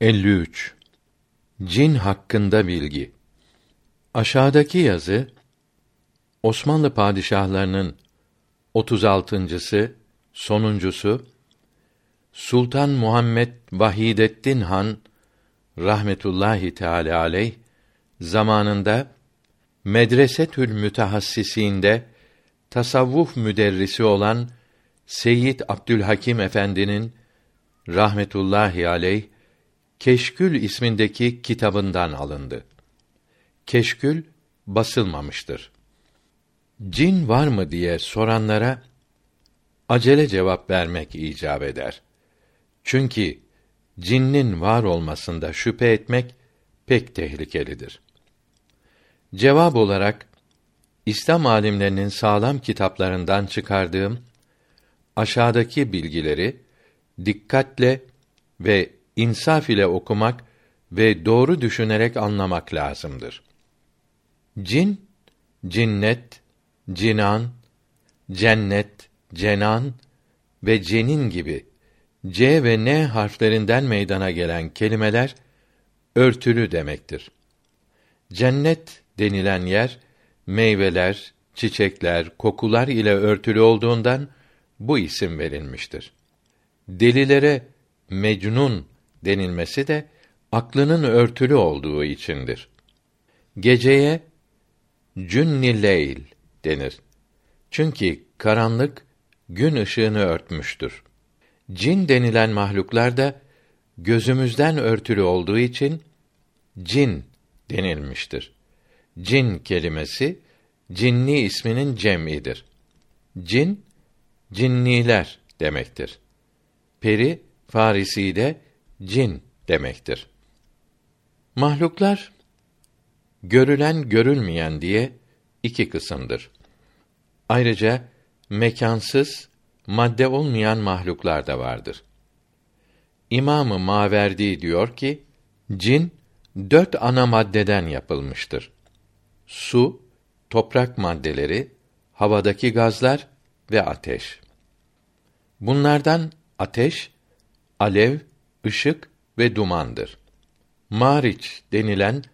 53 Cin hakkında bilgi. Aşağıdaki yazı Osmanlı padişahlarının 36.sı, sonuncusu Sultan Muhammed Vahidettin Han rahmetullahi teala aleyh zamanında Medresetül Mütehassisinde tasavvuf müderrisi olan Seyyid Abdülhakim Efendi'nin rahmetullahi aleyh Keşkül ismindeki kitabından alındı. Keşkül basılmamıştır. Cin var mı diye soranlara acele cevap vermek icap eder. Çünkü cinnin var olmasında şüphe etmek pek tehlikelidir. Cevap olarak İslam alimlerinin sağlam kitaplarından çıkardığım aşağıdaki bilgileri dikkatle ve insaf ile okumak ve doğru düşünerek anlamak lazımdır. Cin, cinnet, cinan, cennet, cenan ve cenin gibi C ve N harflerinden meydana gelen kelimeler örtülü demektir. Cennet denilen yer meyveler, çiçekler, kokular ile örtülü olduğundan bu isim verilmiştir. Delilere mecnun denilmesi de aklının örtülü olduğu içindir. Geceye cünni leyl denir. Çünkü karanlık gün ışığını örtmüştür. Cin denilen mahluklar da gözümüzden örtülü olduğu için cin denilmiştir. Cin kelimesi cinni isminin cem'idir. Cin cinniler demektir. Peri Farisi'de cin demektir. Mahluklar görülen görülmeyen diye iki kısımdır. Ayrıca mekansız, madde olmayan mahluklar da vardır. İmamı Maverdi diyor ki, cin dört ana maddeden yapılmıştır. Su, toprak maddeleri, havadaki gazlar ve ateş. Bunlardan ateş, alev, ışık ve dumandır. Mariç denilen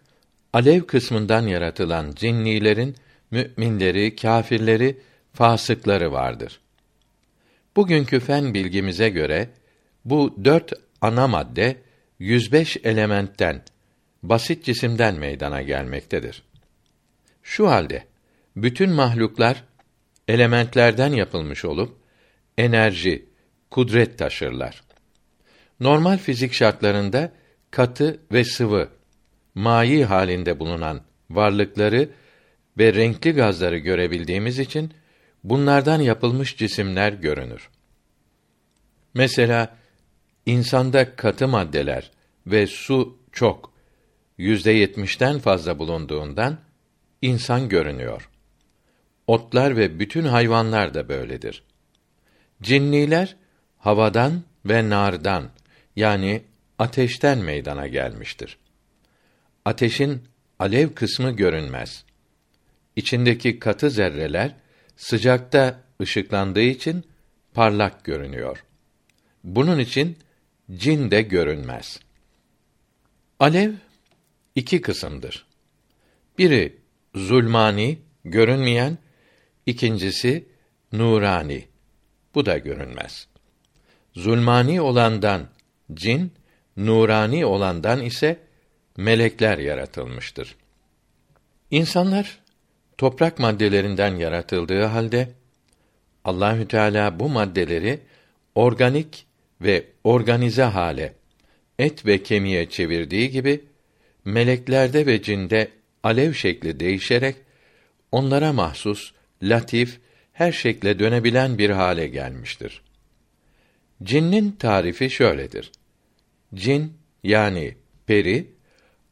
alev kısmından yaratılan cinnilerin müminleri, kâfirleri, fasıkları vardır. Bugünkü fen bilgimize göre bu dört ana madde 105 elementten basit cisimden meydana gelmektedir. Şu halde bütün mahluklar elementlerden yapılmış olup enerji, kudret taşırlar. Normal fizik şartlarında katı ve sıvı, mayi halinde bulunan varlıkları ve renkli gazları görebildiğimiz için bunlardan yapılmış cisimler görünür. Mesela insanda katı maddeler ve su çok, yüzde yetmişten fazla bulunduğundan insan görünüyor. Otlar ve bütün hayvanlar da böyledir. Cinniler havadan ve nardan yani ateşten meydana gelmiştir. Ateşin alev kısmı görünmez. İçindeki katı zerreler sıcakta ışıklandığı için parlak görünüyor. Bunun için cin de görünmez. Alev iki kısımdır. Biri zulmani, görünmeyen, ikincisi nurani. Bu da görünmez. Zulmani olandan cin, nurani olandan ise melekler yaratılmıştır. İnsanlar toprak maddelerinden yaratıldığı halde Allahü Teala bu maddeleri organik ve organize hale et ve kemiğe çevirdiği gibi meleklerde ve cinde alev şekli değişerek onlara mahsus latif her şekle dönebilen bir hale gelmiştir. Cinnin tarifi şöyledir. Cin yani peri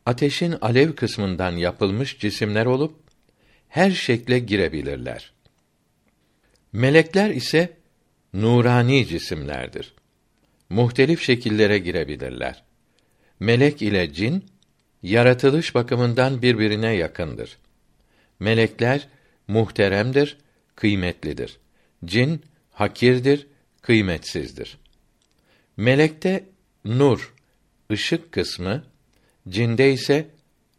ateşin alev kısmından yapılmış cisimler olup her şekle girebilirler. Melekler ise nurani cisimlerdir. Muhtelif şekillere girebilirler. Melek ile cin yaratılış bakımından birbirine yakındır. Melekler muhteremdir, kıymetlidir. Cin hakirdir, kıymetsizdir. Melekte nur ışık kısmı, cinde ise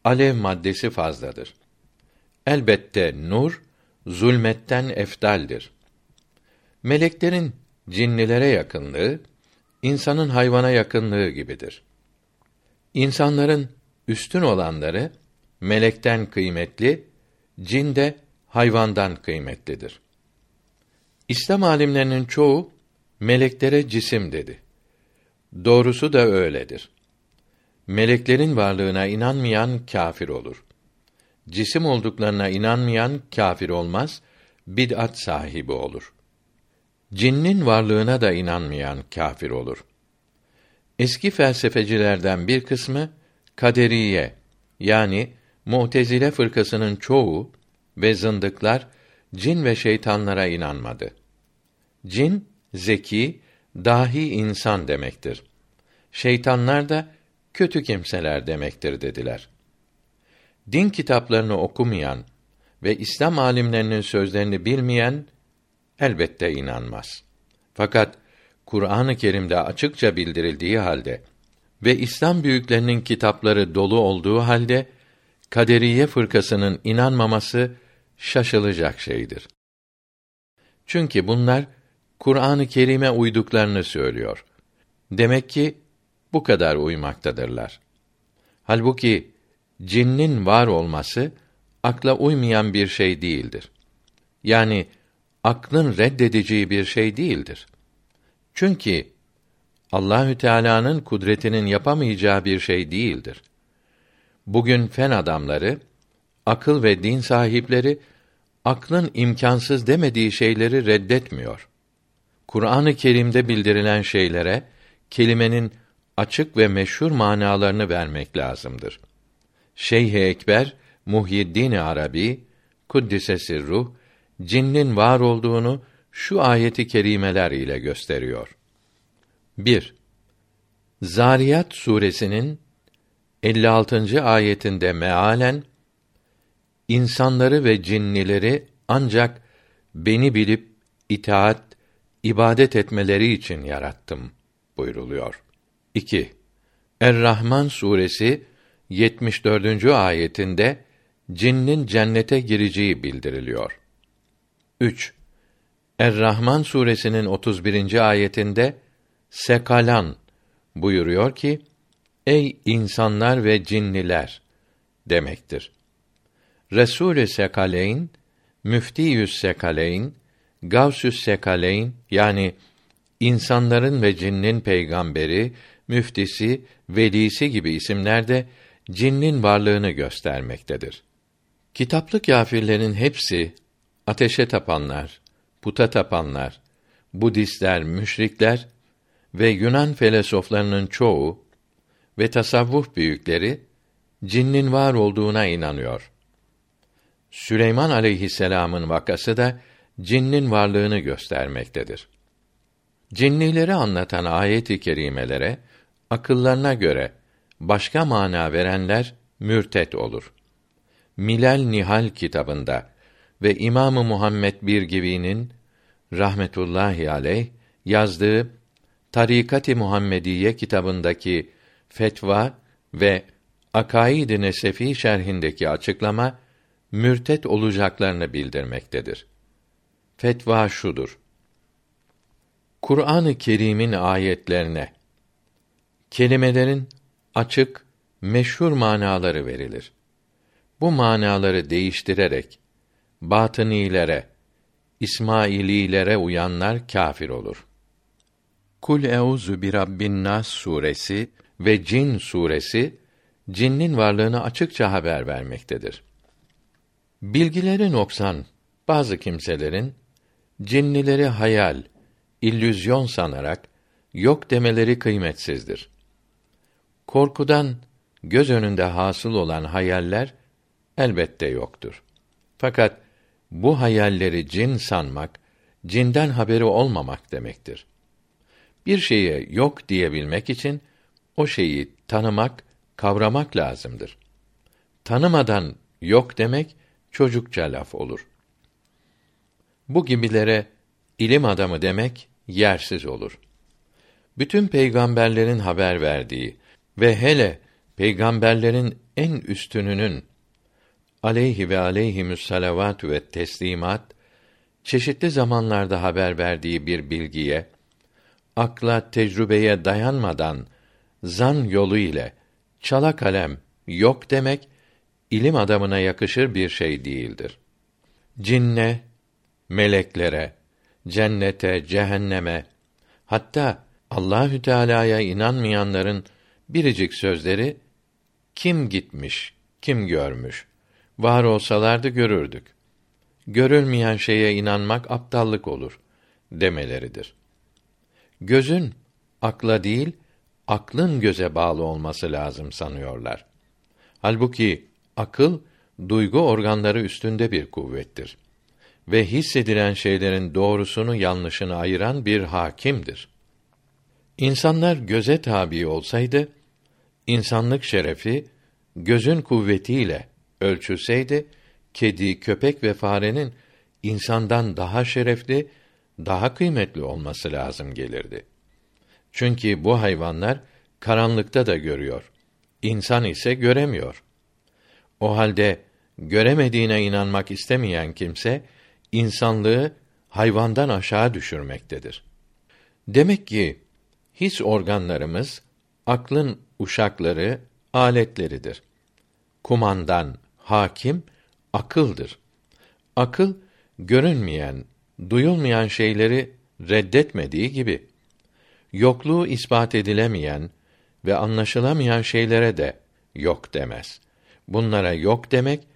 alev maddesi fazladır. Elbette nur zulmetten efdaldir. Meleklerin cinnilere yakınlığı insanın hayvana yakınlığı gibidir. İnsanların üstün olanları melekten kıymetli, cin de hayvandan kıymetlidir. İslam alimlerinin çoğu meleklere cisim dedi. Doğrusu da öyledir. Meleklerin varlığına inanmayan kâfir olur. Cisim olduklarına inanmayan kâfir olmaz, bid'at sahibi olur. Cinnin varlığına da inanmayan kâfir olur. Eski felsefecilerden bir kısmı kaderiye yani Mu'tezile fırkasının çoğu ve zındıklar cin ve şeytanlara inanmadı. Cin zeki, dahi insan demektir. Şeytanlar da kötü kimseler demektir dediler. Din kitaplarını okumayan ve İslam alimlerinin sözlerini bilmeyen elbette inanmaz. Fakat Kur'an-ı Kerim'de açıkça bildirildiği halde ve İslam büyüklerinin kitapları dolu olduğu halde kaderiye fırkasının inanmaması şaşılacak şeydir. Çünkü bunlar Kur'an-ı Kerim'e uyduklarını söylüyor. Demek ki bu kadar uymaktadırlar. Halbuki cinnin var olması akla uymayan bir şey değildir. Yani aklın reddedeceği bir şey değildir. Çünkü Allahü Teala'nın kudretinin yapamayacağı bir şey değildir. Bugün fen adamları, akıl ve din sahipleri aklın imkansız demediği şeyleri reddetmiyor. Kur'an-ı Kerim'de bildirilen şeylere kelimenin açık ve meşhur manalarını vermek lazımdır. Şeyh Ekber Muhyiddin Arabi kuddise ruh cinnin var olduğunu şu ayeti kerimeler ile gösteriyor. 1. Zariyat suresinin 56. ayetinde mealen insanları ve cinnileri ancak beni bilip itaat, ibadet etmeleri için yarattım buyruluyor. 2. Er-Rahman suresi 74. ayetinde cinnin cennete gireceği bildiriliyor. 3. Er-Rahman suresinin 31. ayetinde sekalan buyuruyor ki ey insanlar ve cinniler demektir. Resul-i Sekaleyn, Müftiyüs Sekaleyn, Gavsüs Sekaleyn yani insanların ve cinnin peygamberi, müftisi, velisi gibi isimler de cinnin varlığını göstermektedir. Kitaplı kâfirlerin hepsi ateşe tapanlar, puta tapanlar, Budistler, müşrikler ve Yunan felsefelerinin çoğu ve tasavvuf büyükleri cinnin var olduğuna inanıyor. Süleyman aleyhisselam'ın vakası da cinnin varlığını göstermektedir. Cinnileri anlatan ayet-i kerimelere akıllarına göre başka mana verenler mürtet olur. Milal Nihal kitabında ve İmamı Muhammed bir Givi'nin rahmetullahi aleyh yazdığı Tarikat-ı Muhammediye kitabındaki fetva ve Akaid-i Nesefi şerhindeki açıklama mürtet olacaklarını bildirmektedir. Fetva şudur: Kur'an-ı Kerim'in ayetlerine kelimelerin açık, meşhur manaları verilir. Bu manaları değiştirerek batınilere, İsmaililere uyanlar kâfir olur. Kul euzu bi rabbin nas suresi ve Cin suresi cinnin varlığını açıkça haber vermektedir. Bilgileri noksan bazı kimselerin cinnileri hayal, illüzyon sanarak yok demeleri kıymetsizdir. Korkudan göz önünde hasıl olan hayaller elbette yoktur. Fakat bu hayalleri cin sanmak, cinden haberi olmamak demektir. Bir şeye yok diyebilmek için o şeyi tanımak, kavramak lazımdır. Tanımadan yok demek çocukça laf olur. Bu gibilere ilim adamı demek yersiz olur. Bütün peygamberlerin haber verdiği ve hele peygamberlerin en üstününün aleyhi ve aleyhimüs salavatü ve teslimat çeşitli zamanlarda haber verdiği bir bilgiye akla, tecrübeye dayanmadan zan yolu ile çala kalem yok demek ilim adamına yakışır bir şey değildir. Cinne, meleklere, cennete, cehenneme, hatta Allahü Teala'ya inanmayanların biricik sözleri kim gitmiş, kim görmüş? Var olsalardı görürdük. Görülmeyen şeye inanmak aptallık olur demeleridir. Gözün akla değil, aklın göze bağlı olması lazım sanıyorlar. Halbuki akıl duygu organları üstünde bir kuvvettir ve hissedilen şeylerin doğrusunu yanlışını ayıran bir hakimdir. İnsanlar göze tabi olsaydı, insanlık şerefi gözün kuvvetiyle ölçülseydi, kedi, köpek ve farenin insandan daha şerefli, daha kıymetli olması lazım gelirdi. Çünkü bu hayvanlar karanlıkta da görüyor. İnsan ise göremiyor. O halde göremediğine inanmak istemeyen kimse insanlığı hayvandan aşağı düşürmektedir. Demek ki his organlarımız aklın uşakları, aletleridir. Kumandan, hakim akıldır. Akıl görünmeyen, duyulmayan şeyleri reddetmediği gibi yokluğu ispat edilemeyen ve anlaşılamayan şeylere de yok demez. Bunlara yok demek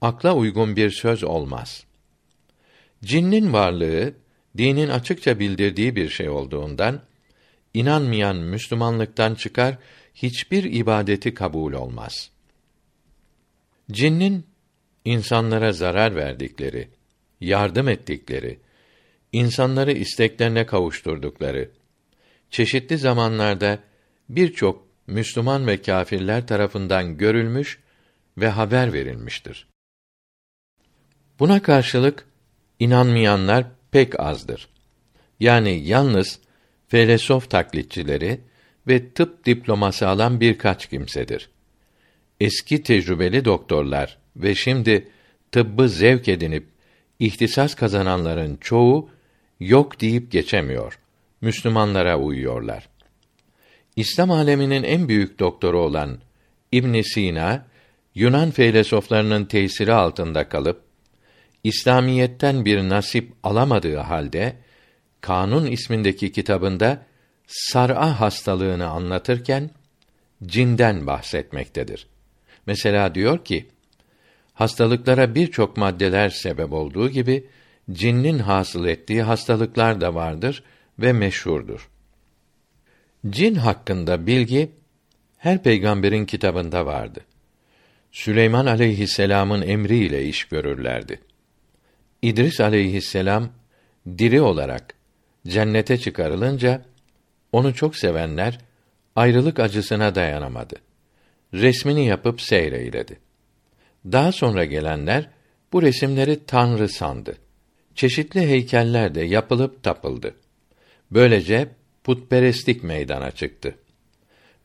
akla uygun bir söz olmaz. Cinnin varlığı dinin açıkça bildirdiği bir şey olduğundan inanmayan Müslümanlıktan çıkar, hiçbir ibadeti kabul olmaz. Cinnin insanlara zarar verdikleri, yardım ettikleri, insanları isteklerine kavuşturdukları, çeşitli zamanlarda birçok Müslüman ve kâfirler tarafından görülmüş ve haber verilmiştir. Buna karşılık inanmayanlar pek azdır. Yani yalnız felesof taklitçileri ve tıp diploması alan birkaç kimsedir. Eski tecrübeli doktorlar ve şimdi tıbbı zevk edinip ihtisas kazananların çoğu yok deyip geçemiyor. Müslümanlara uyuyorlar. İslam aleminin en büyük doktoru olan İbn Sina Yunan felsefelerinin tesiri altında kalıp İslamiyetten bir nasip alamadığı halde Kanun ismindeki kitabında sar'a hastalığını anlatırken cinden bahsetmektedir. Mesela diyor ki: Hastalıklara birçok maddeler sebep olduğu gibi cinnin hasıl ettiği hastalıklar da vardır ve meşhurdur. Cin hakkında bilgi her peygamberin kitabında vardı. Süleyman aleyhisselam'ın emriyle iş görürlerdi. İdris aleyhisselam diri olarak cennete çıkarılınca onu çok sevenler ayrılık acısına dayanamadı. Resmini yapıp seyreyledi. Daha sonra gelenler bu resimleri tanrı sandı. Çeşitli heykeller de yapılıp tapıldı. Böylece putperestlik meydana çıktı.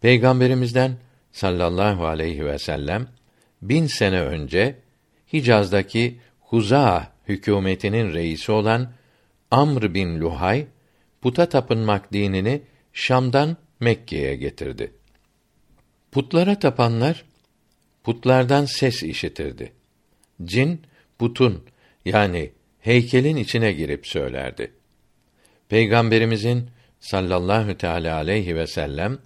Peygamberimizden sallallahu aleyhi ve sellem bin sene önce Hicaz'daki Huza hükümetinin reisi olan Amr bin Luhay puta tapınmak dinini Şam'dan Mekke'ye getirdi. Putlara tapanlar putlardan ses işitirdi. Cin putun yani heykelin içine girip söylerdi. Peygamberimizin sallallahu teala aleyhi ve sellem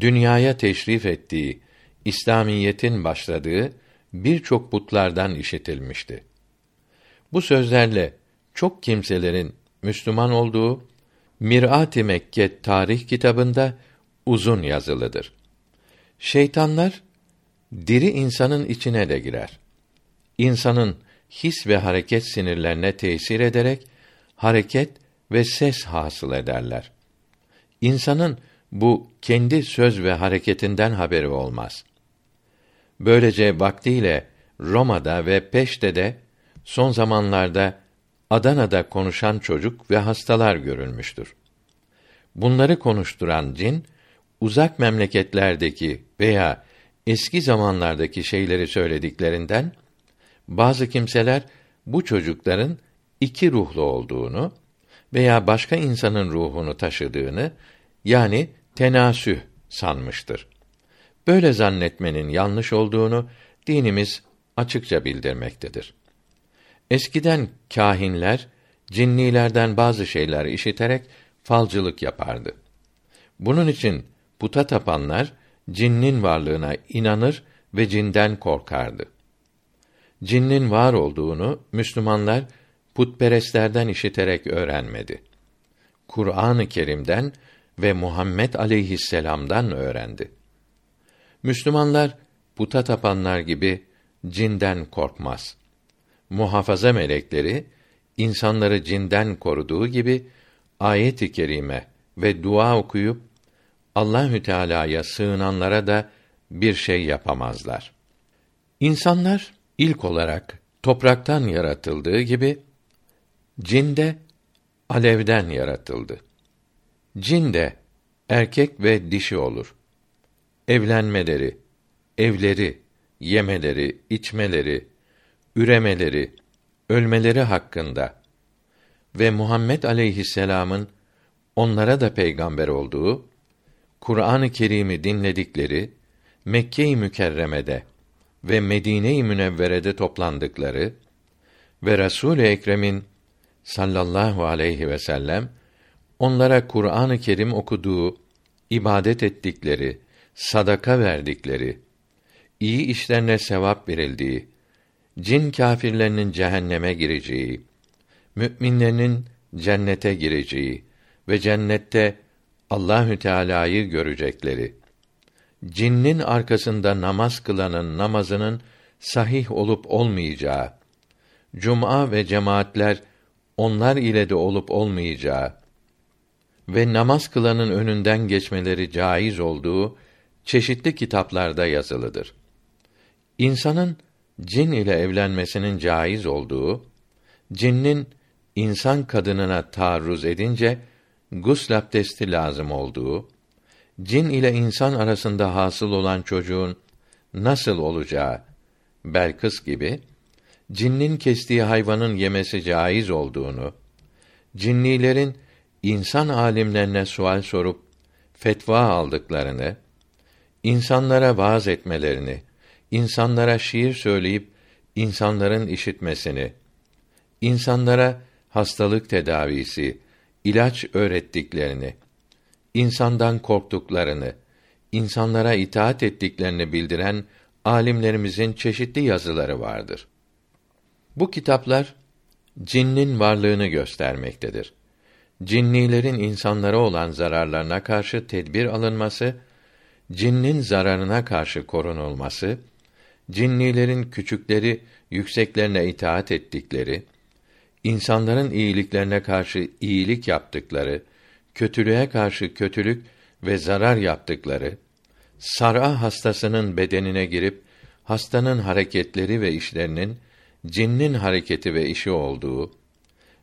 dünyaya teşrif ettiği İslamiyetin başladığı birçok putlardan işitilmişti. Bu sözlerle çok kimselerin Müslüman olduğu Mirat-ı Mekke tarih kitabında uzun yazılıdır. Şeytanlar diri insanın içine de girer. İnsanın his ve hareket sinirlerine tesir ederek hareket ve ses hasıl ederler. İnsanın bu kendi söz ve hareketinden haberi olmaz. Böylece vaktiyle Roma'da ve Peşte'de son zamanlarda Adana'da konuşan çocuk ve hastalar görülmüştür. Bunları konuşturan cin uzak memleketlerdeki veya eski zamanlardaki şeyleri söylediklerinden bazı kimseler bu çocukların iki ruhlu olduğunu veya başka insanın ruhunu taşıdığını yani tenasüh sanmıştır. Böyle zannetmenin yanlış olduğunu dinimiz açıkça bildirmektedir. Eskiden kâhinler cinnilerden bazı şeyler işiterek falcılık yapardı. Bunun için puta tapanlar cinnin varlığına inanır ve cinden korkardı. Cinnin var olduğunu Müslümanlar putperestlerden işiterek öğrenmedi. Kur'an-ı Kerim'den ve Muhammed aleyhisselam'dan öğrendi. Müslümanlar puta tapanlar gibi cinden korkmaz. Muhafaza melekleri insanları cinden koruduğu gibi ayet-i kerime ve dua okuyup Allahü Teala'ya sığınanlara da bir şey yapamazlar. İnsanlar ilk olarak topraktan yaratıldığı gibi cin de alevden yaratıldı. Cin de erkek ve dişi olur. Evlenmeleri, evleri, yemeleri, içmeleri, üremeleri, ölmeleri hakkında. Ve Muhammed aleyhisselam'ın onlara da peygamber olduğu Kur'an-ı Kerim'i dinledikleri Mekke-i Mükerreme'de ve Medine-i Münevvere'de toplandıkları ve Resul-i Ekrem'in sallallahu aleyhi ve sellem onlara Kur'an-ı Kerim okuduğu, ibadet ettikleri, sadaka verdikleri, iyi işlerine sevap verildiği, cin kâfirlerinin cehenneme gireceği, müminlerinin cennete gireceği ve cennette Allahü Teala'yı görecekleri. Cinnin arkasında namaz kılanın namazının sahih olup olmayacağı, cuma ve cemaatler onlar ile de olup olmayacağı ve namaz kılanın önünden geçmeleri caiz olduğu çeşitli kitaplarda yazılıdır. İnsanın cin ile evlenmesinin caiz olduğu, cinnin insan kadınına taarruz edince gusl abdesti lazım olduğu, cin ile insan arasında hasıl olan çocuğun nasıl olacağı Belkıs gibi cinnin kestiği hayvanın yemesi caiz olduğunu, cinnilerin insan alimlerine sual sorup fetva aldıklarını, insanlara vaaz etmelerini, insanlara şiir söyleyip insanların işitmesini, insanlara hastalık tedavisi, ilaç öğrettiklerini, insandan korktuklarını, insanlara itaat ettiklerini bildiren alimlerimizin çeşitli yazıları vardır. Bu kitaplar cinnin varlığını göstermektedir. Cinnilerin insanlara olan zararlarına karşı tedbir alınması, cinnin zararına karşı korunulması, cinnilerin küçükleri yükseklerine itaat ettikleri, insanların iyiliklerine karşı iyilik yaptıkları, kötülüğe karşı kötülük ve zarar yaptıkları, sar'a hastasının bedenine girip hastanın hareketleri ve işlerinin cinnin hareketi ve işi olduğu,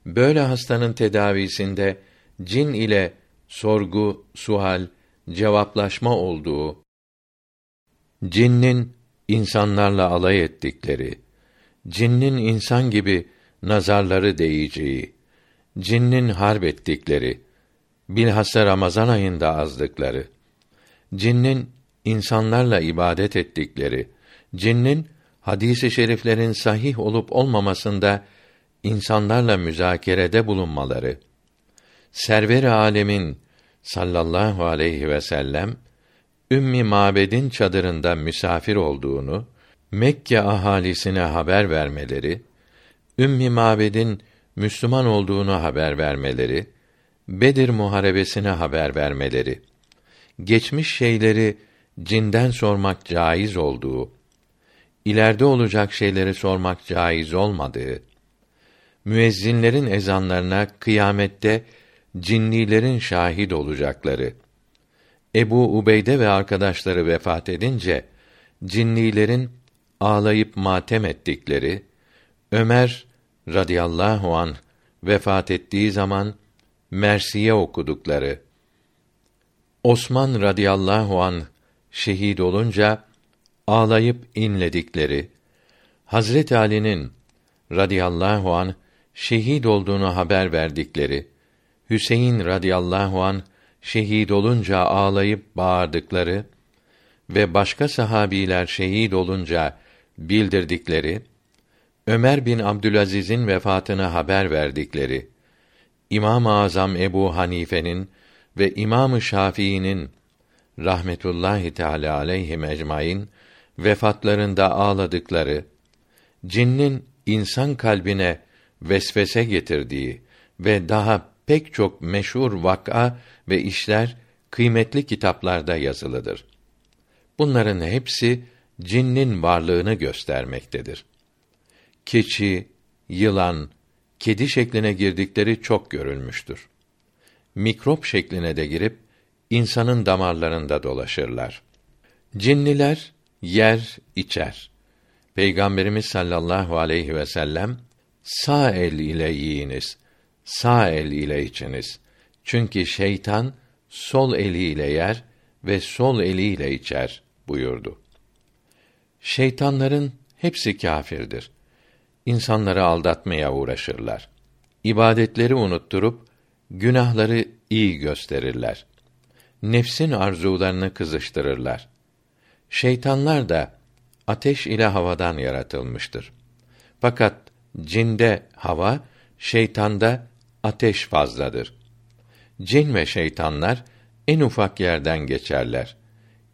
böyle hastanın tedavisinde cin ile sorgu, sual, cevaplaşma olduğu, cinnin insanlarla alay ettikleri, cinnin insan gibi nazarları değeceği, cinnin harp ettikleri, bilhassa Ramazan ayında azdıkları, cinnin insanlarla ibadet ettikleri, cinnin hadis-i şeriflerin sahih olup olmamasında insanlarla müzakerede bulunmaları, server alemin sallallahu aleyhi ve sellem Ümmi Mabed'in çadırında misafir olduğunu Mekke ahalisine haber vermeleri, Ümmi Mabed'in Müslüman olduğunu haber vermeleri, Bedir muharebesine haber vermeleri, geçmiş şeyleri cinden sormak caiz olduğu, ileride olacak şeyleri sormak caiz olmadığı, müezzinlerin ezanlarına kıyamette cinnilerin şahit olacakları, Ebu Ubeyde ve arkadaşları vefat edince cinnilerin ağlayıp matem ettikleri, Ömer radıyallahu an vefat ettiği zaman Mersiye okudukları, Osman radıyallahu an şehit olunca ağlayıp inledikleri, Hazret Ali'nin radıyallahu an şehit olduğunu haber verdikleri, Hüseyin radıyallahu an şehit olunca ağlayıp bağırdıkları ve başka sahabiler şehit olunca bildirdikleri, Ömer bin Abdülaziz'in vefatını haber verdikleri, İmam-ı Azam Ebu Hanife'nin ve İmam-ı Şafii'nin rahmetullahi teala aleyhi ecmaîn vefatlarında ağladıkları, cinnin insan kalbine vesvese getirdiği ve daha pek çok meşhur vak'a ve işler kıymetli kitaplarda yazılıdır. Bunların hepsi cinnin varlığını göstermektedir. Keçi, yılan, kedi şekline girdikleri çok görülmüştür. Mikrop şekline de girip insanın damarlarında dolaşırlar. Cinniler yer, içer. Peygamberimiz sallallahu aleyhi ve sellem sağ el ile yiyiniz, sağ el ile içiniz. Çünkü şeytan sol eliyle yer ve sol eliyle içer buyurdu. Şeytanların hepsi kâfirdir. İnsanları aldatmaya uğraşırlar. İbadetleri unutturup günahları iyi gösterirler. Nefsin arzularını kızıştırırlar. Şeytanlar da ateş ile havadan yaratılmıştır. Fakat cinde hava, şeytanda ateş fazladır. Cin ve şeytanlar en ufak yerden geçerler.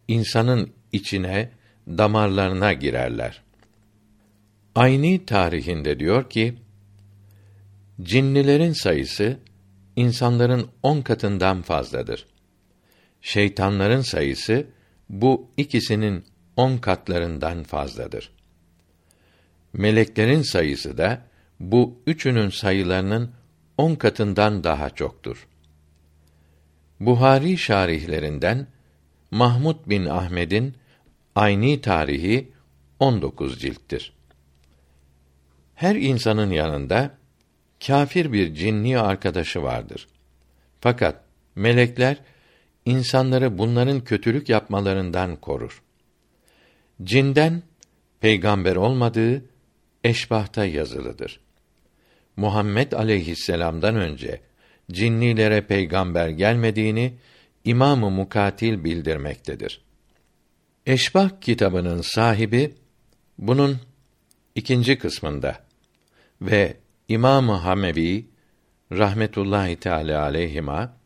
İnsanın içine, damarlarına girerler. Ayni tarihinde diyor ki, cinnilerin sayısı insanların on katından fazladır. Şeytanların sayısı bu ikisinin on katlarından fazladır. Meleklerin sayısı da bu üçünün sayılarının on katından daha çoktur. Buhari şarihlerinden Mahmud bin Ahmed'in Ayni tarihi 19 cilttir. Her insanın yanında kâfir bir cinni arkadaşı vardır. Fakat melekler insanları bunların kötülük yapmalarından korur. Cinden peygamber olmadığı eşbahta yazılıdır. Muhammed aleyhisselam'dan önce cinnilere peygamber gelmediğini İmamı Mukatil bildirmektedir. Eşbah kitabının sahibi bunun ikinci kısmında ve İmamı Hamevi rahmetullahi teala aleyhima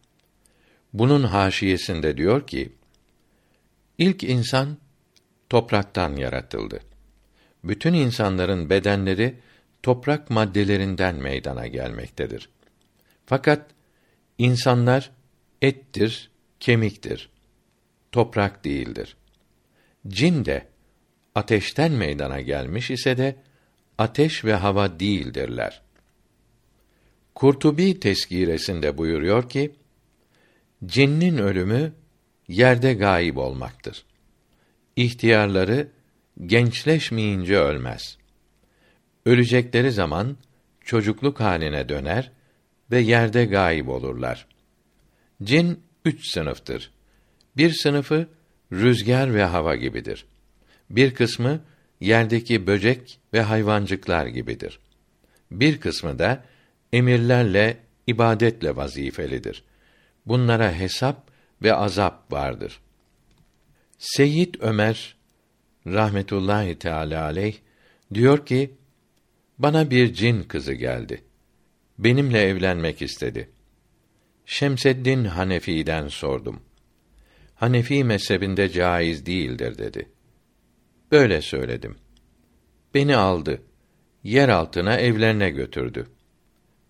bunun haşiyesinde diyor ki ilk insan topraktan yaratıldı. Bütün insanların bedenleri toprak maddelerinden meydana gelmektedir. Fakat insanlar ettir, kemiktir. Toprak değildir. Cin de ateşten meydana gelmiş ise de ateş ve hava değildirler. Kurtubi teskiresinde buyuruyor ki, cinnin ölümü yerde gayip olmaktır. İhtiyarları gençleşmeyince ölmez. Ölecekleri zaman çocukluk haline döner ve yerde gayip olurlar. Cin üç sınıftır. Bir sınıfı rüzgar ve hava gibidir. Bir kısmı yerdeki böcek ve hayvancıklar gibidir. Bir kısmı da emirlerle, ibadetle vazifelidir. Bunlara hesap ve azap vardır. Seyyid Ömer rahmetullahi teala aleyh diyor ki bana bir cin kızı geldi. Benimle evlenmek istedi. Şemseddin Hanefi'den sordum. Hanefi mezhebinde caiz değildir dedi. Böyle söyledim. Beni aldı. Yer altına evlerine götürdü.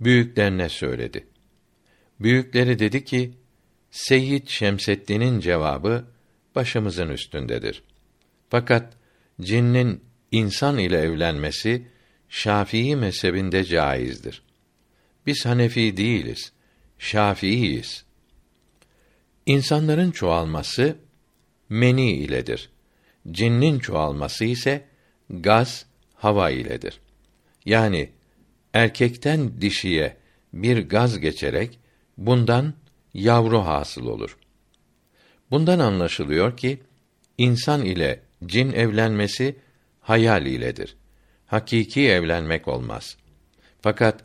Büyüklerine söyledi. Büyükleri dedi ki, Seyyid Şemseddin'in cevabı başımızın üstündedir. Fakat cinnin insan ile evlenmesi Şafii mezhebinde caizdir. Biz Hanefi değiliz, Şafiiyiz. İnsanların çoğalması meni iledir. Cinnin çoğalması ise gaz, hava iledir. Yani erkekten dişiye bir gaz geçerek bundan yavru hasıl olur. Bundan anlaşılıyor ki insan ile cin evlenmesi hayal iledir. Hakiki evlenmek olmaz. Fakat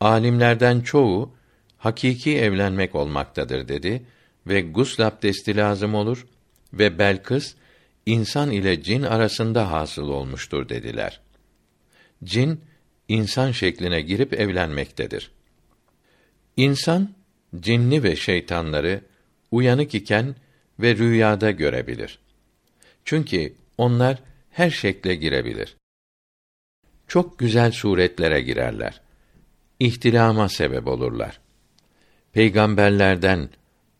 alimlerden çoğu hakiki evlenmek olmaktadır dedi ve gusl abdesti lazım olur ve Belkıs insan ile cin arasında hasıl olmuştur dediler. Cin insan şekline girip evlenmektedir. İnsan cinni ve şeytanları uyanık iken ve rüyada görebilir. Çünkü onlar her şekle girebilir. Çok güzel suretlere girerler. İhtilama sebep olurlar. Peygamberlerden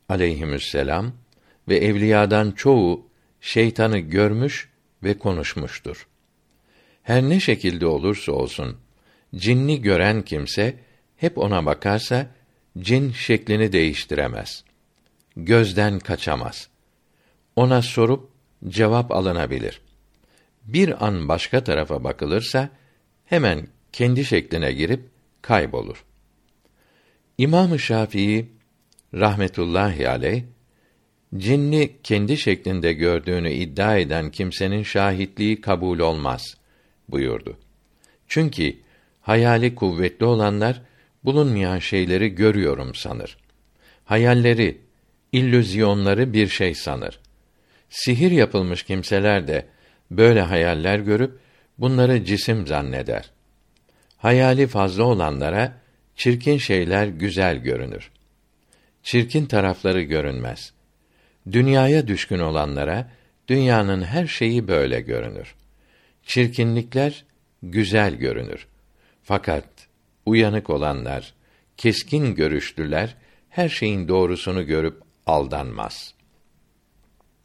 aleyhisselam ve evliyadan çoğu şeytanı görmüş ve konuşmuştur. Her ne şekilde olursa olsun cinni gören kimse hep ona bakarsa cin şeklini değiştiremez. Gözden kaçamaz. Ona sorup cevap alınabilir. Bir an başka tarafa bakılırsa hemen kendi şekline girip kaybolur. İmam-ı Şafii rahmetullahi aleyh cinni kendi şeklinde gördüğünü iddia eden kimsenin şahitliği kabul olmaz buyurdu. Çünkü hayali kuvvetli olanlar bulunmayan şeyleri görüyorum sanır. Hayalleri, illüzyonları bir şey sanır. Sihir yapılmış kimseler de böyle hayaller görüp bunları cisim zanneder. Hayali fazla olanlara çirkin şeyler güzel görünür. Çirkin tarafları görünmez. Dünyaya düşkün olanlara dünyanın her şeyi böyle görünür. Çirkinlikler güzel görünür. Fakat uyanık olanlar, keskin görüşlüler her şeyin doğrusunu görüp aldanmaz.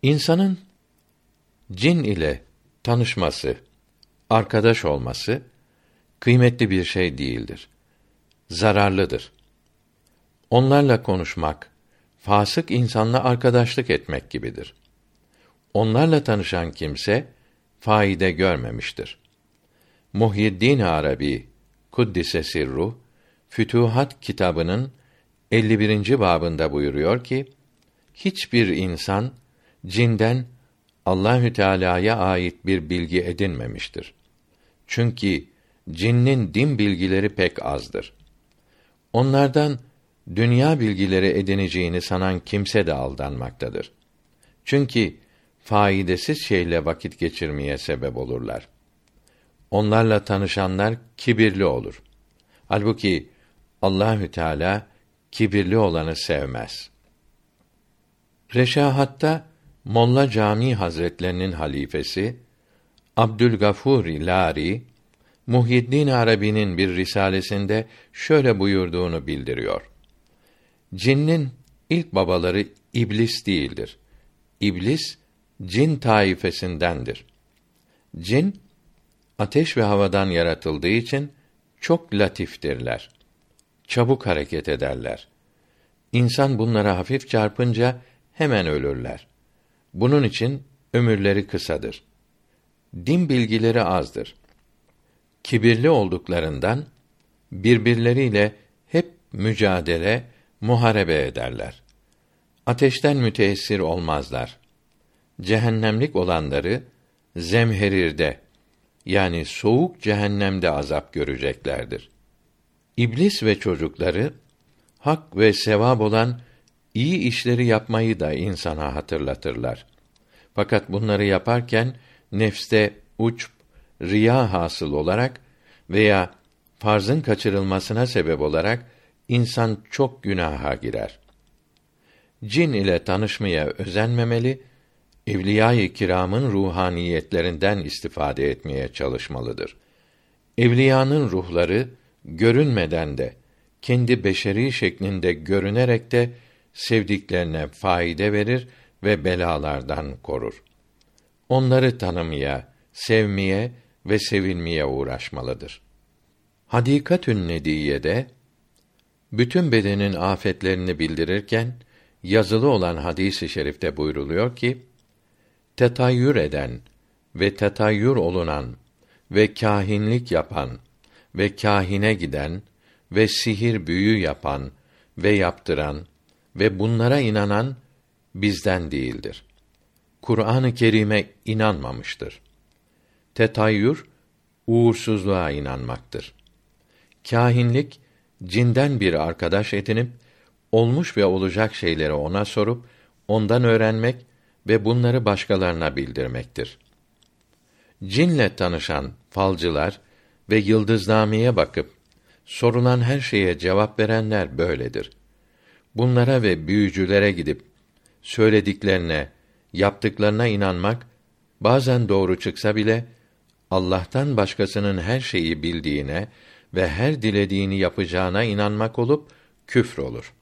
İnsanın cin ile tanışması, arkadaş olması kıymetli bir şey değildir. Zararlıdır. Onlarla konuşmak, fasık insanla arkadaşlık etmek gibidir. Onlarla tanışan kimse faide görmemiştir. Muhyiddin Arabi Kuddise Sirru Fütuhat kitabının 51. babında buyuruyor ki hiçbir insan cinden Allahü Teala'ya ait bir bilgi edinmemiştir. Çünkü cinnin din bilgileri pek azdır. Onlardan dünya bilgileri edineceğini sanan kimse de aldanmaktadır. Çünkü faydasız şeyle vakit geçirmeye sebep olurlar. Onlarla tanışanlar kibirli olur. Halbuki Allahü Teala kibirli olanı sevmez. Reşahatta Molla Cami Hazretlerinin halifesi Abdülgafur Lari Muhyiddin Arabi'nin bir risalesinde şöyle buyurduğunu bildiriyor. Cinnin ilk babaları iblis değildir. İblis cin taifesindendir. Cin ateş ve havadan yaratıldığı için çok latiftirler. Çabuk hareket ederler. İnsan bunlara hafif çarpınca hemen ölürler. Bunun için ömürleri kısadır. Din bilgileri azdır. Kibirli olduklarından birbirleriyle hep mücadele, muharebe ederler. Ateşten müteessir olmazlar. Cehennemlik olanları zemherirde yani soğuk cehennemde azap göreceklerdir. İblis ve çocukları hak ve sevap olan iyi işleri yapmayı da insana hatırlatırlar. Fakat bunları yaparken nefste uç, riya hasıl olarak veya farzın kaçırılmasına sebep olarak insan çok günaha girer. Cin ile tanışmaya özenmemeli, evliya-i kiramın ruhaniyetlerinden istifade etmeye çalışmalıdır. Evliyanın ruhları görünmeden de kendi beşeri şeklinde görünerek de sevdiklerine faide verir ve belalardan korur. Onları tanımaya, sevmeye ve sevilmeye uğraşmalıdır. Hadikatün Nediye'de bütün bedenin afetlerini bildirirken yazılı olan hadisi i şerifte buyruluyor ki tetayyür eden ve tetayyür olunan ve kahinlik yapan ve kahine giden ve sihir büyü yapan ve yaptıran ve bunlara inanan bizden değildir. Kur'an-ı Kerim'e inanmamıştır. Tetayyür uğursuzluğa inanmaktır. Kahinlik cinden bir arkadaş edinip olmuş ve olacak şeyleri ona sorup ondan öğrenmek ve bunları başkalarına bildirmektir. Cinle tanışan falcılar ve yıldıznameye bakıp sorulan her şeye cevap verenler böyledir. Bunlara ve büyücülere gidip söylediklerine, yaptıklarına inanmak bazen doğru çıksa bile Allah'tan başkasının her şeyi bildiğine ve her dilediğini yapacağına inanmak olup küfür olur.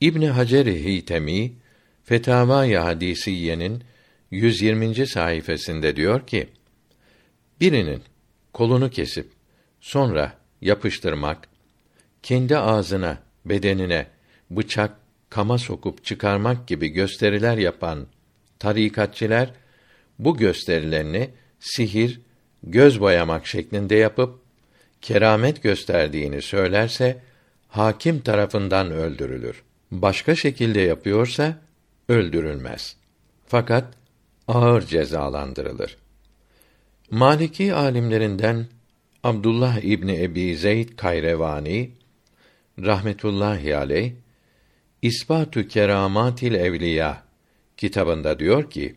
İbn Hacer-i Hitemi Fetavâ-i Hadisiye'nin 120. sayfasında diyor ki: Birinin kolunu kesip sonra yapıştırmak, kendi ağzına, bedenine bıçak, kama sokup çıkarmak gibi gösteriler yapan tarikatçiler bu gösterilerini sihir, göz boyamak şeklinde yapıp keramet gösterdiğini söylerse hakim tarafından öldürülür. Başka şekilde yapıyorsa öldürülmez. Fakat ağır cezalandırılır. Maliki alimlerinden Abdullah İbni Ebi Zeyd Kayrevani rahmetullahi aleyh İspatü Keramatil Evliya kitabında diyor ki: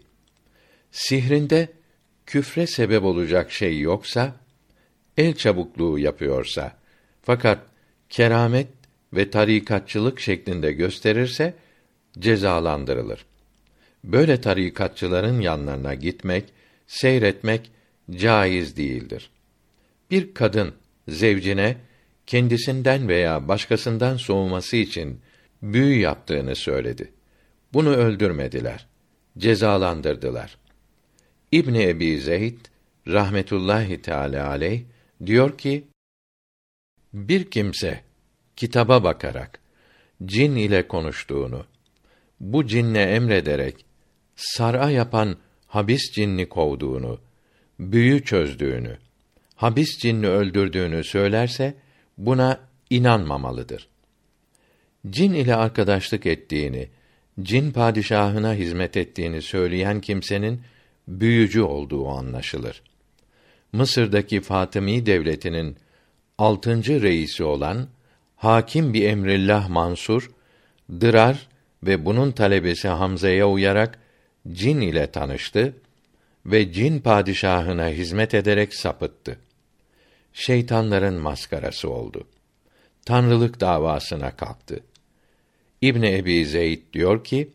Sihrinde küfre sebep olacak şey yoksa, el çabukluğu yapıyorsa, fakat keramet ve tarikatçılık şeklinde gösterirse cezalandırılır. Böyle tarikatçıların yanlarına gitmek, seyretmek caiz değildir. Bir kadın zevcine kendisinden veya başkasından soğuması için büyü yaptığını söyledi. Bunu öldürmediler. Cezalandırdılar. İbn Ebi Zeyd rahmetullahi teala aleyh diyor ki bir kimse kitaba bakarak cin ile konuştuğunu bu cinle emrederek sar'a yapan habis cinni kovduğunu büyü çözdüğünü habis cinni öldürdüğünü söylerse buna inanmamalıdır. Cin ile arkadaşlık ettiğini, cin padişahına hizmet ettiğini söyleyen kimsenin büyücü olduğu anlaşılır. Mısır'daki Fatımi devletinin altıncı reisi olan Hakim bir Emrillah Mansur, Dırar ve bunun talebesi Hamza'ya uyarak cin ile tanıştı ve cin padişahına hizmet ederek sapıttı. Şeytanların maskarası oldu. Tanrılık davasına kalktı. İbn Ebi Zeyd diyor ki,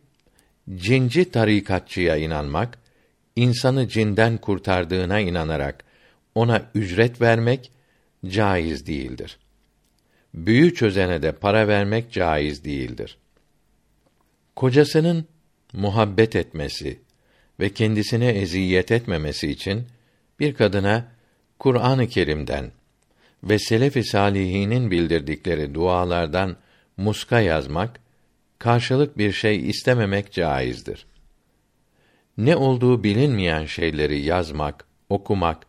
cinci tarikatçıya inanmak insanı cinden kurtardığına inanarak ona ücret vermek caiz değildir. Büyü çözene de para vermek caiz değildir. Kocasının muhabbet etmesi ve kendisine eziyet etmemesi için bir kadına Kur'an-ı Kerim'den ve selef-i salihinin bildirdikleri dualardan muska yazmak, karşılık bir şey istememek caizdir ne olduğu bilinmeyen şeyleri yazmak, okumak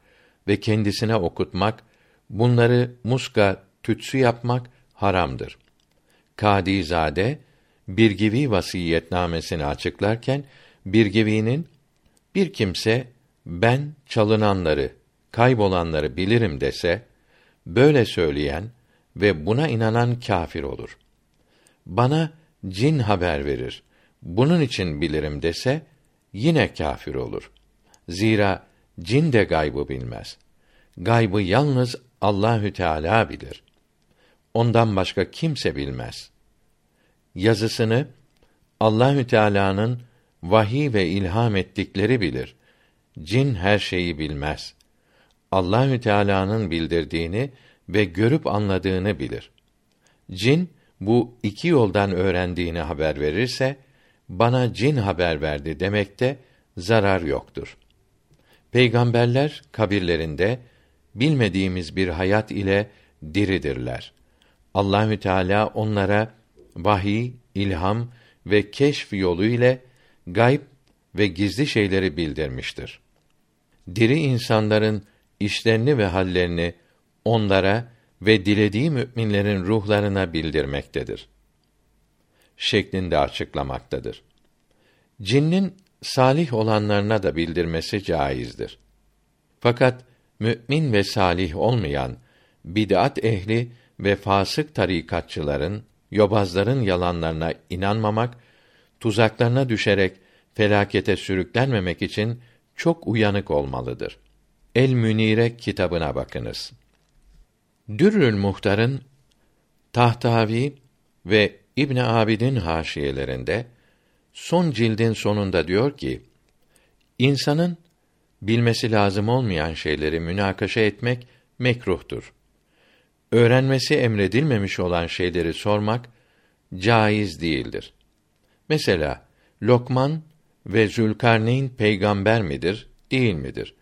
ve kendisine okutmak, bunları muska, tütsü yapmak haramdır. Kadizade Birgivi vasiyetnamesini açıklarken Birgivi'nin bir kimse ben çalınanları, kaybolanları bilirim dese böyle söyleyen ve buna inanan kâfir olur. Bana cin haber verir. Bunun için bilirim dese yine kâfir olur. Zira cin de gaybı bilmez. Gaybı yalnız Allahü Teala bilir. Ondan başka kimse bilmez. Yazısını Allahü Teala'nın vahiy ve ilham ettikleri bilir. Cin her şeyi bilmez. Allahü Teala'nın bildirdiğini ve görüp anladığını bilir. Cin bu iki yoldan öğrendiğini haber verirse bana cin haber verdi demekte zarar yoktur. Peygamberler kabirlerinde bilmediğimiz bir hayat ile diridirler. Allahü Teala onlara vahiy, ilham ve keşf yolu ile gayb ve gizli şeyleri bildirmiştir. Diri insanların işlerini ve hallerini onlara ve dilediği müminlerin ruhlarına bildirmektedir. şeklinde açıklamaktadır. Cinnin salih olanlarına da bildirmesi caizdir. Fakat mümin ve salih olmayan bid'at ehli ve fasık tarikatçıların, yobazların yalanlarına inanmamak, tuzaklarına düşerek felakete sürüklenmemek için çok uyanık olmalıdır. El Münire kitabına bakınız. Dürrül Muhtar'ın Tahtavi ve İbn Abidin haşiyelerinde son cildin sonunda diyor ki: İnsanın bilmesi lazım olmayan şeyleri münakaşa etmek mekruhtur. Öğrenmesi emredilmemiş olan şeyleri sormak caiz değildir. Mesela Lokman ve Zülkarneyn peygamber midir, değil midir?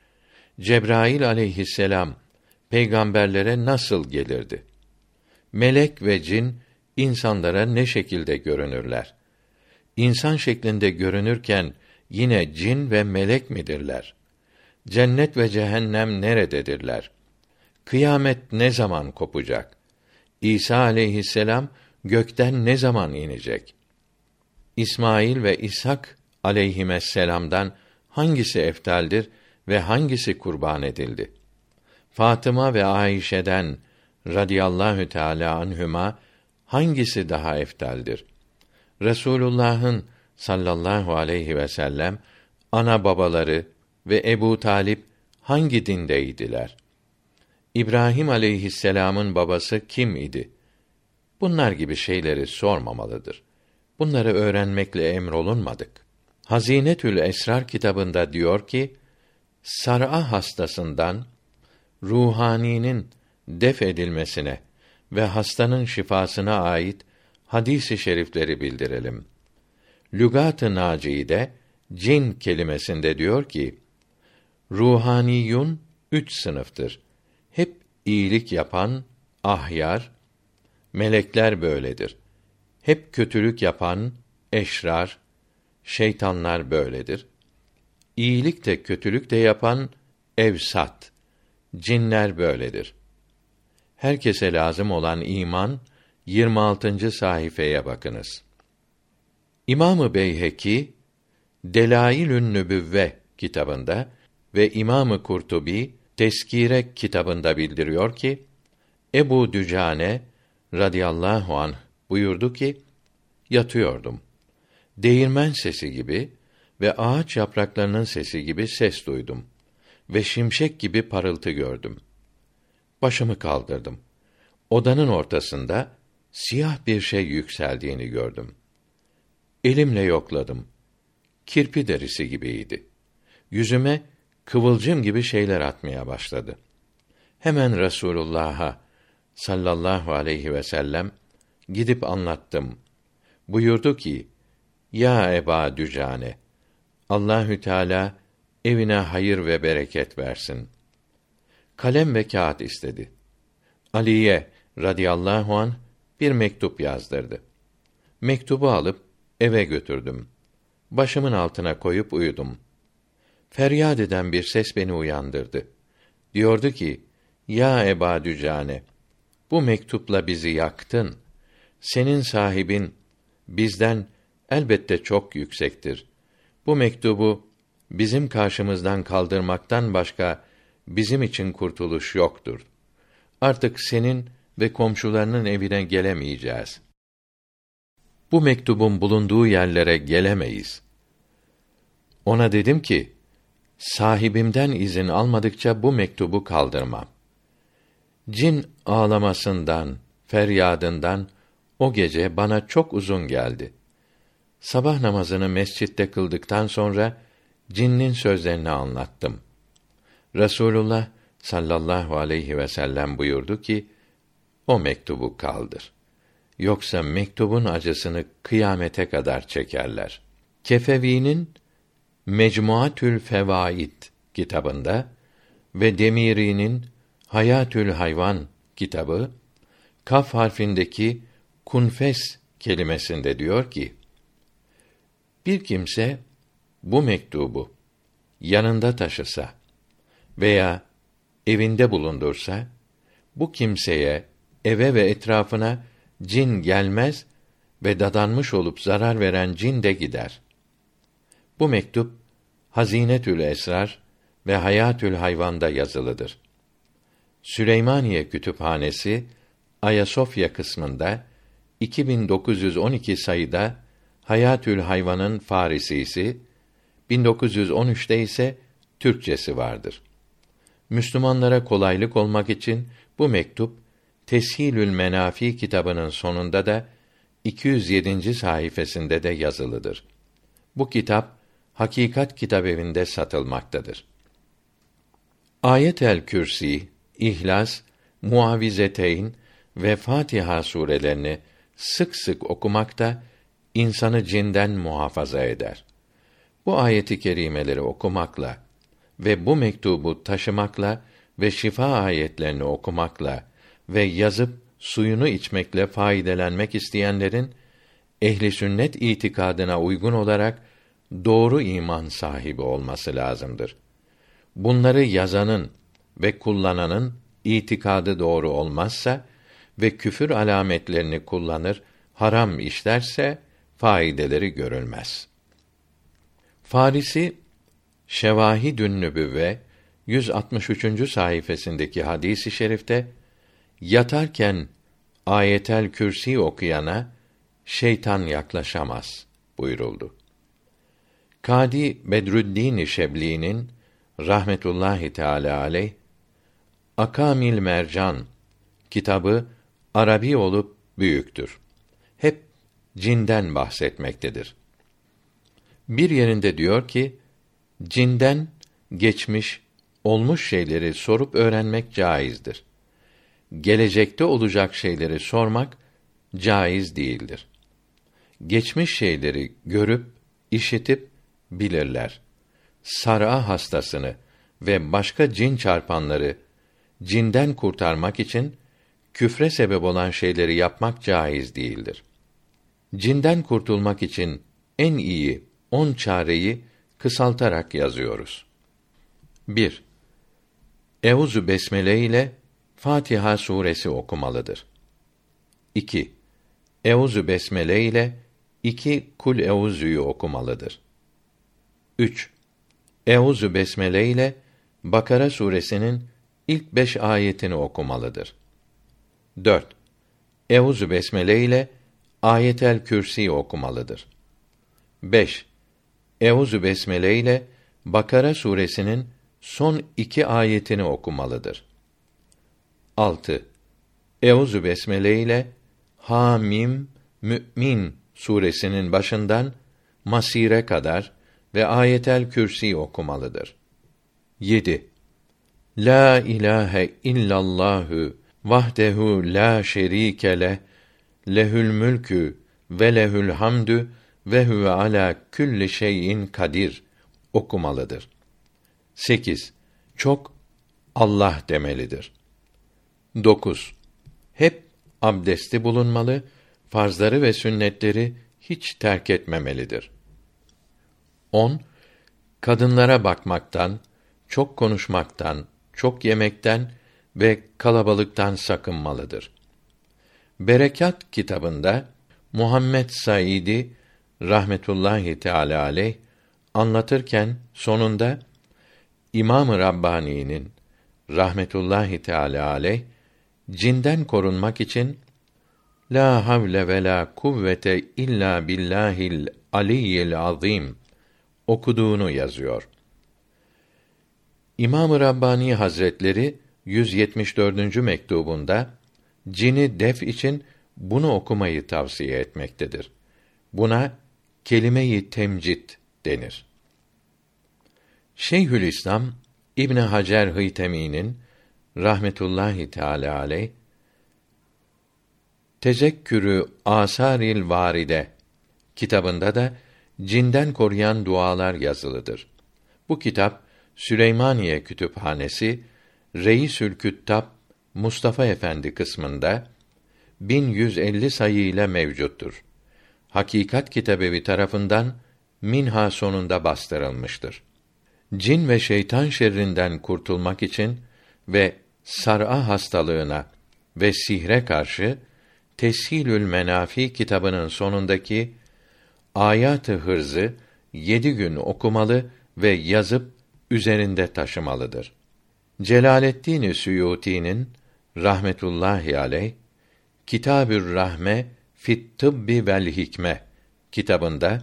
Cebrail aleyhisselam peygamberlere nasıl gelirdi? Melek ve cin insanlara ne şekilde görünürler? İnsan şeklinde görünürken yine cin ve melek midirler? Cennet ve cehennem nerededirler? Kıyamet ne zaman kopacak? İsa aleyhisselam gökten ne zaman inecek? İsmail ve İshak aleyhisselam'dan hangisi eftaldir ve hangisi kurban edildi? Fatıma ve Ayşe'den radıyallahu teala anhüma hangisi daha eftaldir? Resulullah'ın sallallahu aleyhi ve sellem ana babaları ve Ebu Talip hangi dindeydiler? İbrahim aleyhisselam'ın babası kim idi? Bunlar gibi şeyleri sormamalıdır. Bunları öğrenmekle emrolunmadık. Hazinetül Esrar kitabında diyor ki, sar'a hastasından ruhaninin def edilmesine ve hastanın şifasına ait hadisi şerifleri bildirelim. Lügat-ı Naci'de cin kelimesinde diyor ki: Ruhaniyun üç sınıftır. Hep iyilik yapan ahyar, melekler böyledir. Hep kötülük yapan eşrar, şeytanlar böyledir. İyilik de kötülük de yapan evsat, cinler böyledir. Herkese lazım olan iman 26. sayfaya bakınız. İmamı Beyheki Delailün Nübüvve kitabında ve İmamı Kurtubi Teskire kitabında bildiriyor ki Ebu Dücane radıyallahu anh buyurdu ki yatıyordum. Değirmen sesi gibi ve ağaç yapraklarının sesi gibi ses duydum ve şimşek gibi parıltı gördüm. Başımı kaldırdım. Odanın ortasında siyah bir şey yükseldiğini gördüm. Elimle yokladım. Kirpi derisi gibiydi. Yüzüme kıvılcım gibi şeyler atmaya başladı. Hemen Resulullah'a sallallahu aleyhi ve sellem gidip anlattım. Buyurdu ki: Ya Eba Dücane, Allahü Teala evine hayır ve bereket versin. Kalem ve kağıt istedi. Aliye radıyallahu an bir mektup yazdırdı. Mektubu alıp eve götürdüm. Başımın altına koyup uyudum. Feryat eden bir ses beni uyandırdı. Diyordu ki: Ya Eba Dücane, bu mektupla bizi yaktın. Senin sahibin bizden elbette çok yüksektir. Bu mektubu bizim karşımızdan kaldırmaktan başka bizim için kurtuluş yoktur. Artık senin ve komşularının evine gelemeyeceğiz. Bu mektubun bulunduğu yerlere gelemeyiz. Ona dedim ki, sahibimden izin almadıkça bu mektubu kaldırmam. Cin ağlamasından, feryadından o gece bana çok uzun geldi. Sabah namazını mescitte kıldıktan sonra cinnin sözlerini anlattım. Resulullah sallallahu aleyhi ve sellem buyurdu ki: O mektubu kaldır. Yoksa mektubun acısını kıyamete kadar çekerler. Kefevi'nin Mecmuatül Fevaid kitabında ve Demiri'nin Hayatül Hayvan kitabı kaf harfindeki kunfes kelimesinde diyor ki: Bir kimse bu mektubu yanında taşısa veya evinde bulundursa bu kimseye eve ve etrafına cin gelmez ve dadanmış olup zarar veren cin de gider. Bu mektup Hazinetül Esrar ve Hayatül Hayvan'da yazılıdır. Süleymaniye Kütüphanesi Ayasofya kısmında 2912 sayıda Hayatül Hayvan'ın Farisisi, 1913'te ise Türkçesi vardır. Müslümanlara kolaylık olmak için bu mektup Teshilül Menafi kitabının sonunda da 207. sayfasında de yazılıdır. Bu kitap Hakikat Kitabevinde satılmaktadır. Ayet-el Kürsi, İhlas, Muavizeteyn ve Fatiha surelerini sık sık okumak da insanı cinden muhafaza eder. Bu ayeti kerimeleri okumakla ve bu mektubu taşımakla ve şifa ayetlerini okumakla ve yazıp suyunu içmekle faydelenmek isteyenlerin ehli sünnet itikadına uygun olarak doğru iman sahibi olması lazımdır. Bunları yazanın ve kullananın itikadı doğru olmazsa ve küfür alametlerini kullanır, haram işlerse faydeleri görülmez. Farisi Şevahidün Nübüvve 163. sayfasındaki hadisi i şerifte yatarken ayetel kürsi okuyana şeytan yaklaşamaz buyuruldu. Kadi Bedrüddin Şebli'nin rahmetullahi teala aleyh Akamil Mercan kitabı Arabi olup büyüktür. Cinden bahsetmektedir. Bir yerinde diyor ki, cinden geçmiş, olmuş şeyleri sorup öğrenmek caizdir. Gelecekte olacak şeyleri sormak caiz değildir. Geçmiş şeyleri görüp, işitip bilirler. Sar'a hastasını ve başka cin çarpanları cinden kurtarmak için küfre sebep olan şeyleri yapmak caiz değildir. Cinden kurtulmak için en iyi on çareyi kısaltarak yazıyoruz. 1. Euzu besmele ile Fatiha suresi okumalıdır. 2. Euzu besmele ile iki kul euzü'yü okumalıdır. 3. Euzu besmele ile Bakara suresinin ilk beş ayetini okumalıdır. 4. Euzu besmele ile Ayetel Kürsi okumalıdır. 5. Euzu besmele ile Bakara suresinin son iki ayetini okumalıdır. 6. Euzu besmele ile Hamim Mü'min suresinin başından Masire kadar ve Ayetel Kürsi okumalıdır. 7. La ilahe illallahü vahdehu la şerike le lehül mülkü ve lehül hamdü ve huve ala külli şeyin kadir okumalıdır. 8. Çok Allah demelidir. 9. Hep abdesti bulunmalı, farzları ve sünnetleri hiç terk etmemelidir. 10. Kadınlara bakmaktan, çok konuşmaktan, çok yemekten ve kalabalıktan sakınmalıdır. Berekat kitabında Muhammed Saidi rahmetullahi teala aleyh anlatırken sonunda İmam-ı Rabbani'nin rahmetullahi teala aleyh cinden korunmak için la havle ve la kuvvete illa billahil aliyyil azim okuduğunu yazıyor. İmam-ı Rabbani Hazretleri 174. mektubunda cini def için bunu okumayı tavsiye etmektedir. Buna kelime-i temcit denir. Şeyhülislam İbn Hacer Hıytemi'nin rahmetullahi teala aleyh Tezekkürü Asaril Varide kitabında da cinden koruyan dualar yazılıdır. Bu kitap Süleymaniye Kütüphanesi Reisül Küttab Mustafa Efendi kısmında 1150 sayı ile mevcuttur. Hakikat Kitabevi tarafından Minha sonunda bastırılmıştır. Cin ve şeytan şerrinden kurtulmak için ve sar'a hastalığına ve sihre karşı Teshilül Menafi kitabının sonundaki ayat-ı hırzı yedi gün okumalı ve yazıp üzerinde taşımalıdır. Celaleddin Suyuti'nin rahmetullahi aleyh Kitabür Rahme fit Tıbbi vel Hikme kitabında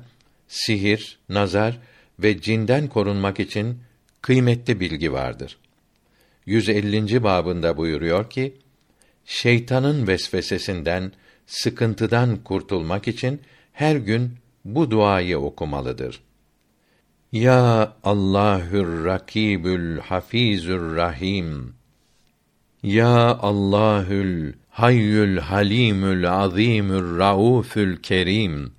sihir, nazar ve cinden korunmak için kıymetli bilgi vardır. 150. babında buyuruyor ki: Şeytanın vesvesesinden, sıkıntıdan kurtulmak için her gün bu duayı okumalıdır. Ya Allahür Rakibül Hafizür Rahim. Ya Allahül Hayyül Halimül Azimür Raufül Kerim.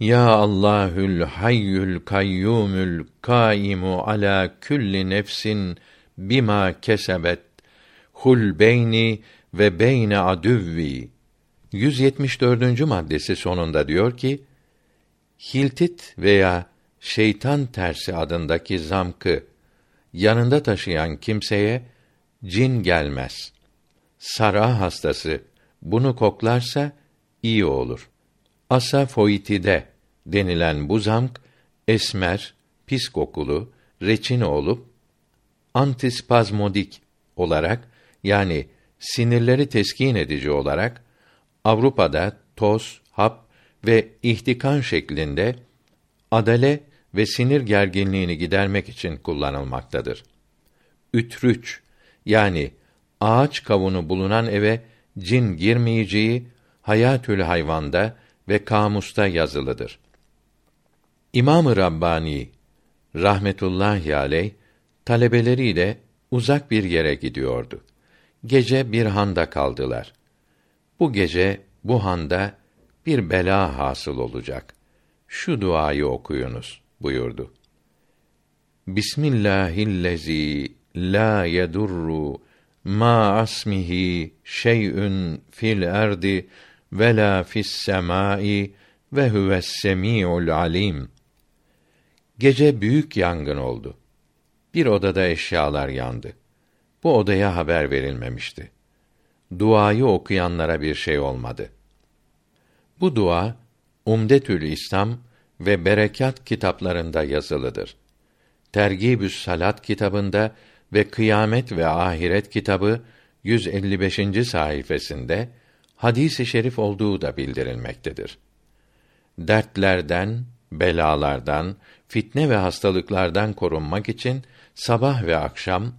Ya Allahül Hayyül Kayyumül Kaimu ala külli nefsin bima kesebet hul beyni ve beyne adüvvi 174. maddesi sonunda diyor ki Hiltit veya şeytan tersi adındaki zamkı yanında taşıyan kimseye cin gelmez. Sara hastası bunu koklarsa iyi olur. Asafoitide denilen bu zamk esmer, pis kokulu, reçin olup antispazmodik olarak yani sinirleri teskin edici olarak Avrupa'da toz, hap ve ihtikan şeklinde adale ve sinir gerginliğini gidermek için kullanılmaktadır. Ütrüç yani ağaç kavunu bulunan eve cin girmeyeceği Hayatül Hayvan'da ve kamusta yazılıdır. İmam-ı Rabbani rahmetullahi aleyh talebeleriyle uzak bir yere gidiyordu. Gece bir handa kaldılar. Bu gece bu handa bir bela hasıl olacak. Şu duayı okuyunuz buyurdu. Bismillahillezî la yedurru ma asmihi şey'ün fil erdi ve la fis semai ve huves semiul alim. Gece büyük yangın oldu. Bir odada eşyalar yandı. Bu odaya haber verilmemişti. Duayı okuyanlara bir şey olmadı. Bu dua Umdetül İslam ve Berekat kitaplarında yazılıdır. Tergibü's Salat kitabında ve Kıyamet ve Ahiret kitabı 155. sayfasında hadisi i şerif olduğu da bildirilmektedir. Dertlerden, belalardan, fitne ve hastalıklardan korunmak için sabah ve akşam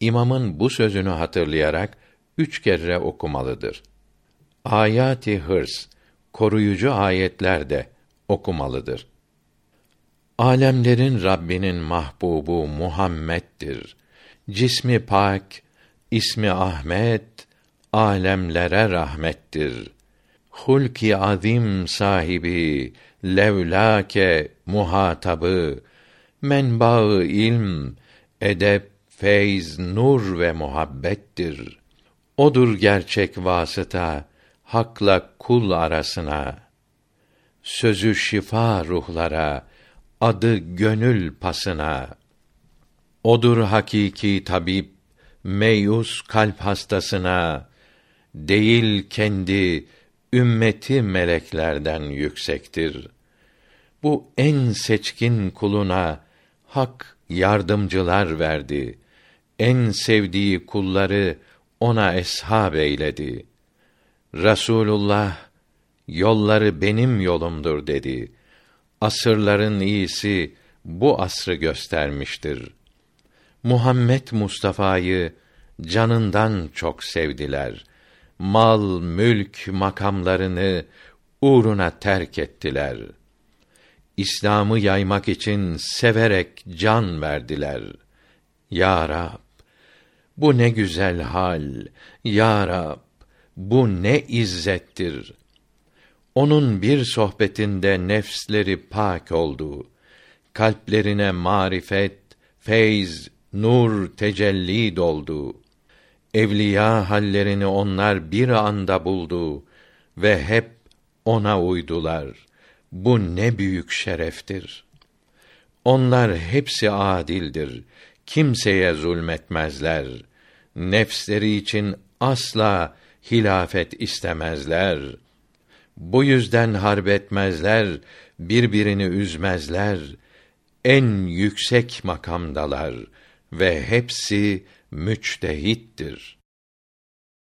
imamın bu sözünü hatırlayarak üç kere okumalıdır. Ayati hırs, koruyucu ayetler de okumalıdır. Alemlerin Rabbinin mahbubu Muhammed'dir. Cismi pak, ismi Ahmet, alemlere rahmettir. Hulki azim sahibi, levlake muhatabı, menbaı ilm, edep, feyz, nur ve muhabbettir. Odur gerçek vasıta, hakla kul arasına. Sözü şifa ruhlara, adı gönül pasına. Odur hakiki tabip, meyus kalp hastasına, değil kendi, ümmeti meleklerden yüksektir. Bu en seçkin kuluna, hak yardımcılar verdi. En sevdiği kulları ona eshab eyledi. Rasulullah yolları benim yolumdur dedi. Asırların iyisi bu asrı göstermiştir. Muhammed Mustafa'yı canından çok sevdiler. Mal, mülk, makamlarını uğruna terk ettiler. İslam'ı yaymak için severek can verdiler. Ya Rab, bu ne güzel hal. Ya Rab, bu ne izzettir. Onun bir sohbetinde nefsleri pak oldu. Kalplerine marifet, feyz, nur tecelli doldu. Evliya hallerini onlar bir anda buldu ve hep ona uydular. Bu ne büyük şereftir. Onlar hepsi adildir. Kimseye zulmetmezler. Nefsleri için asla hilafet istemezler. Bu yüzden harp etmezler, birbirini üzmezler. En yüksek makamdalar ve hepsi müçtehittir.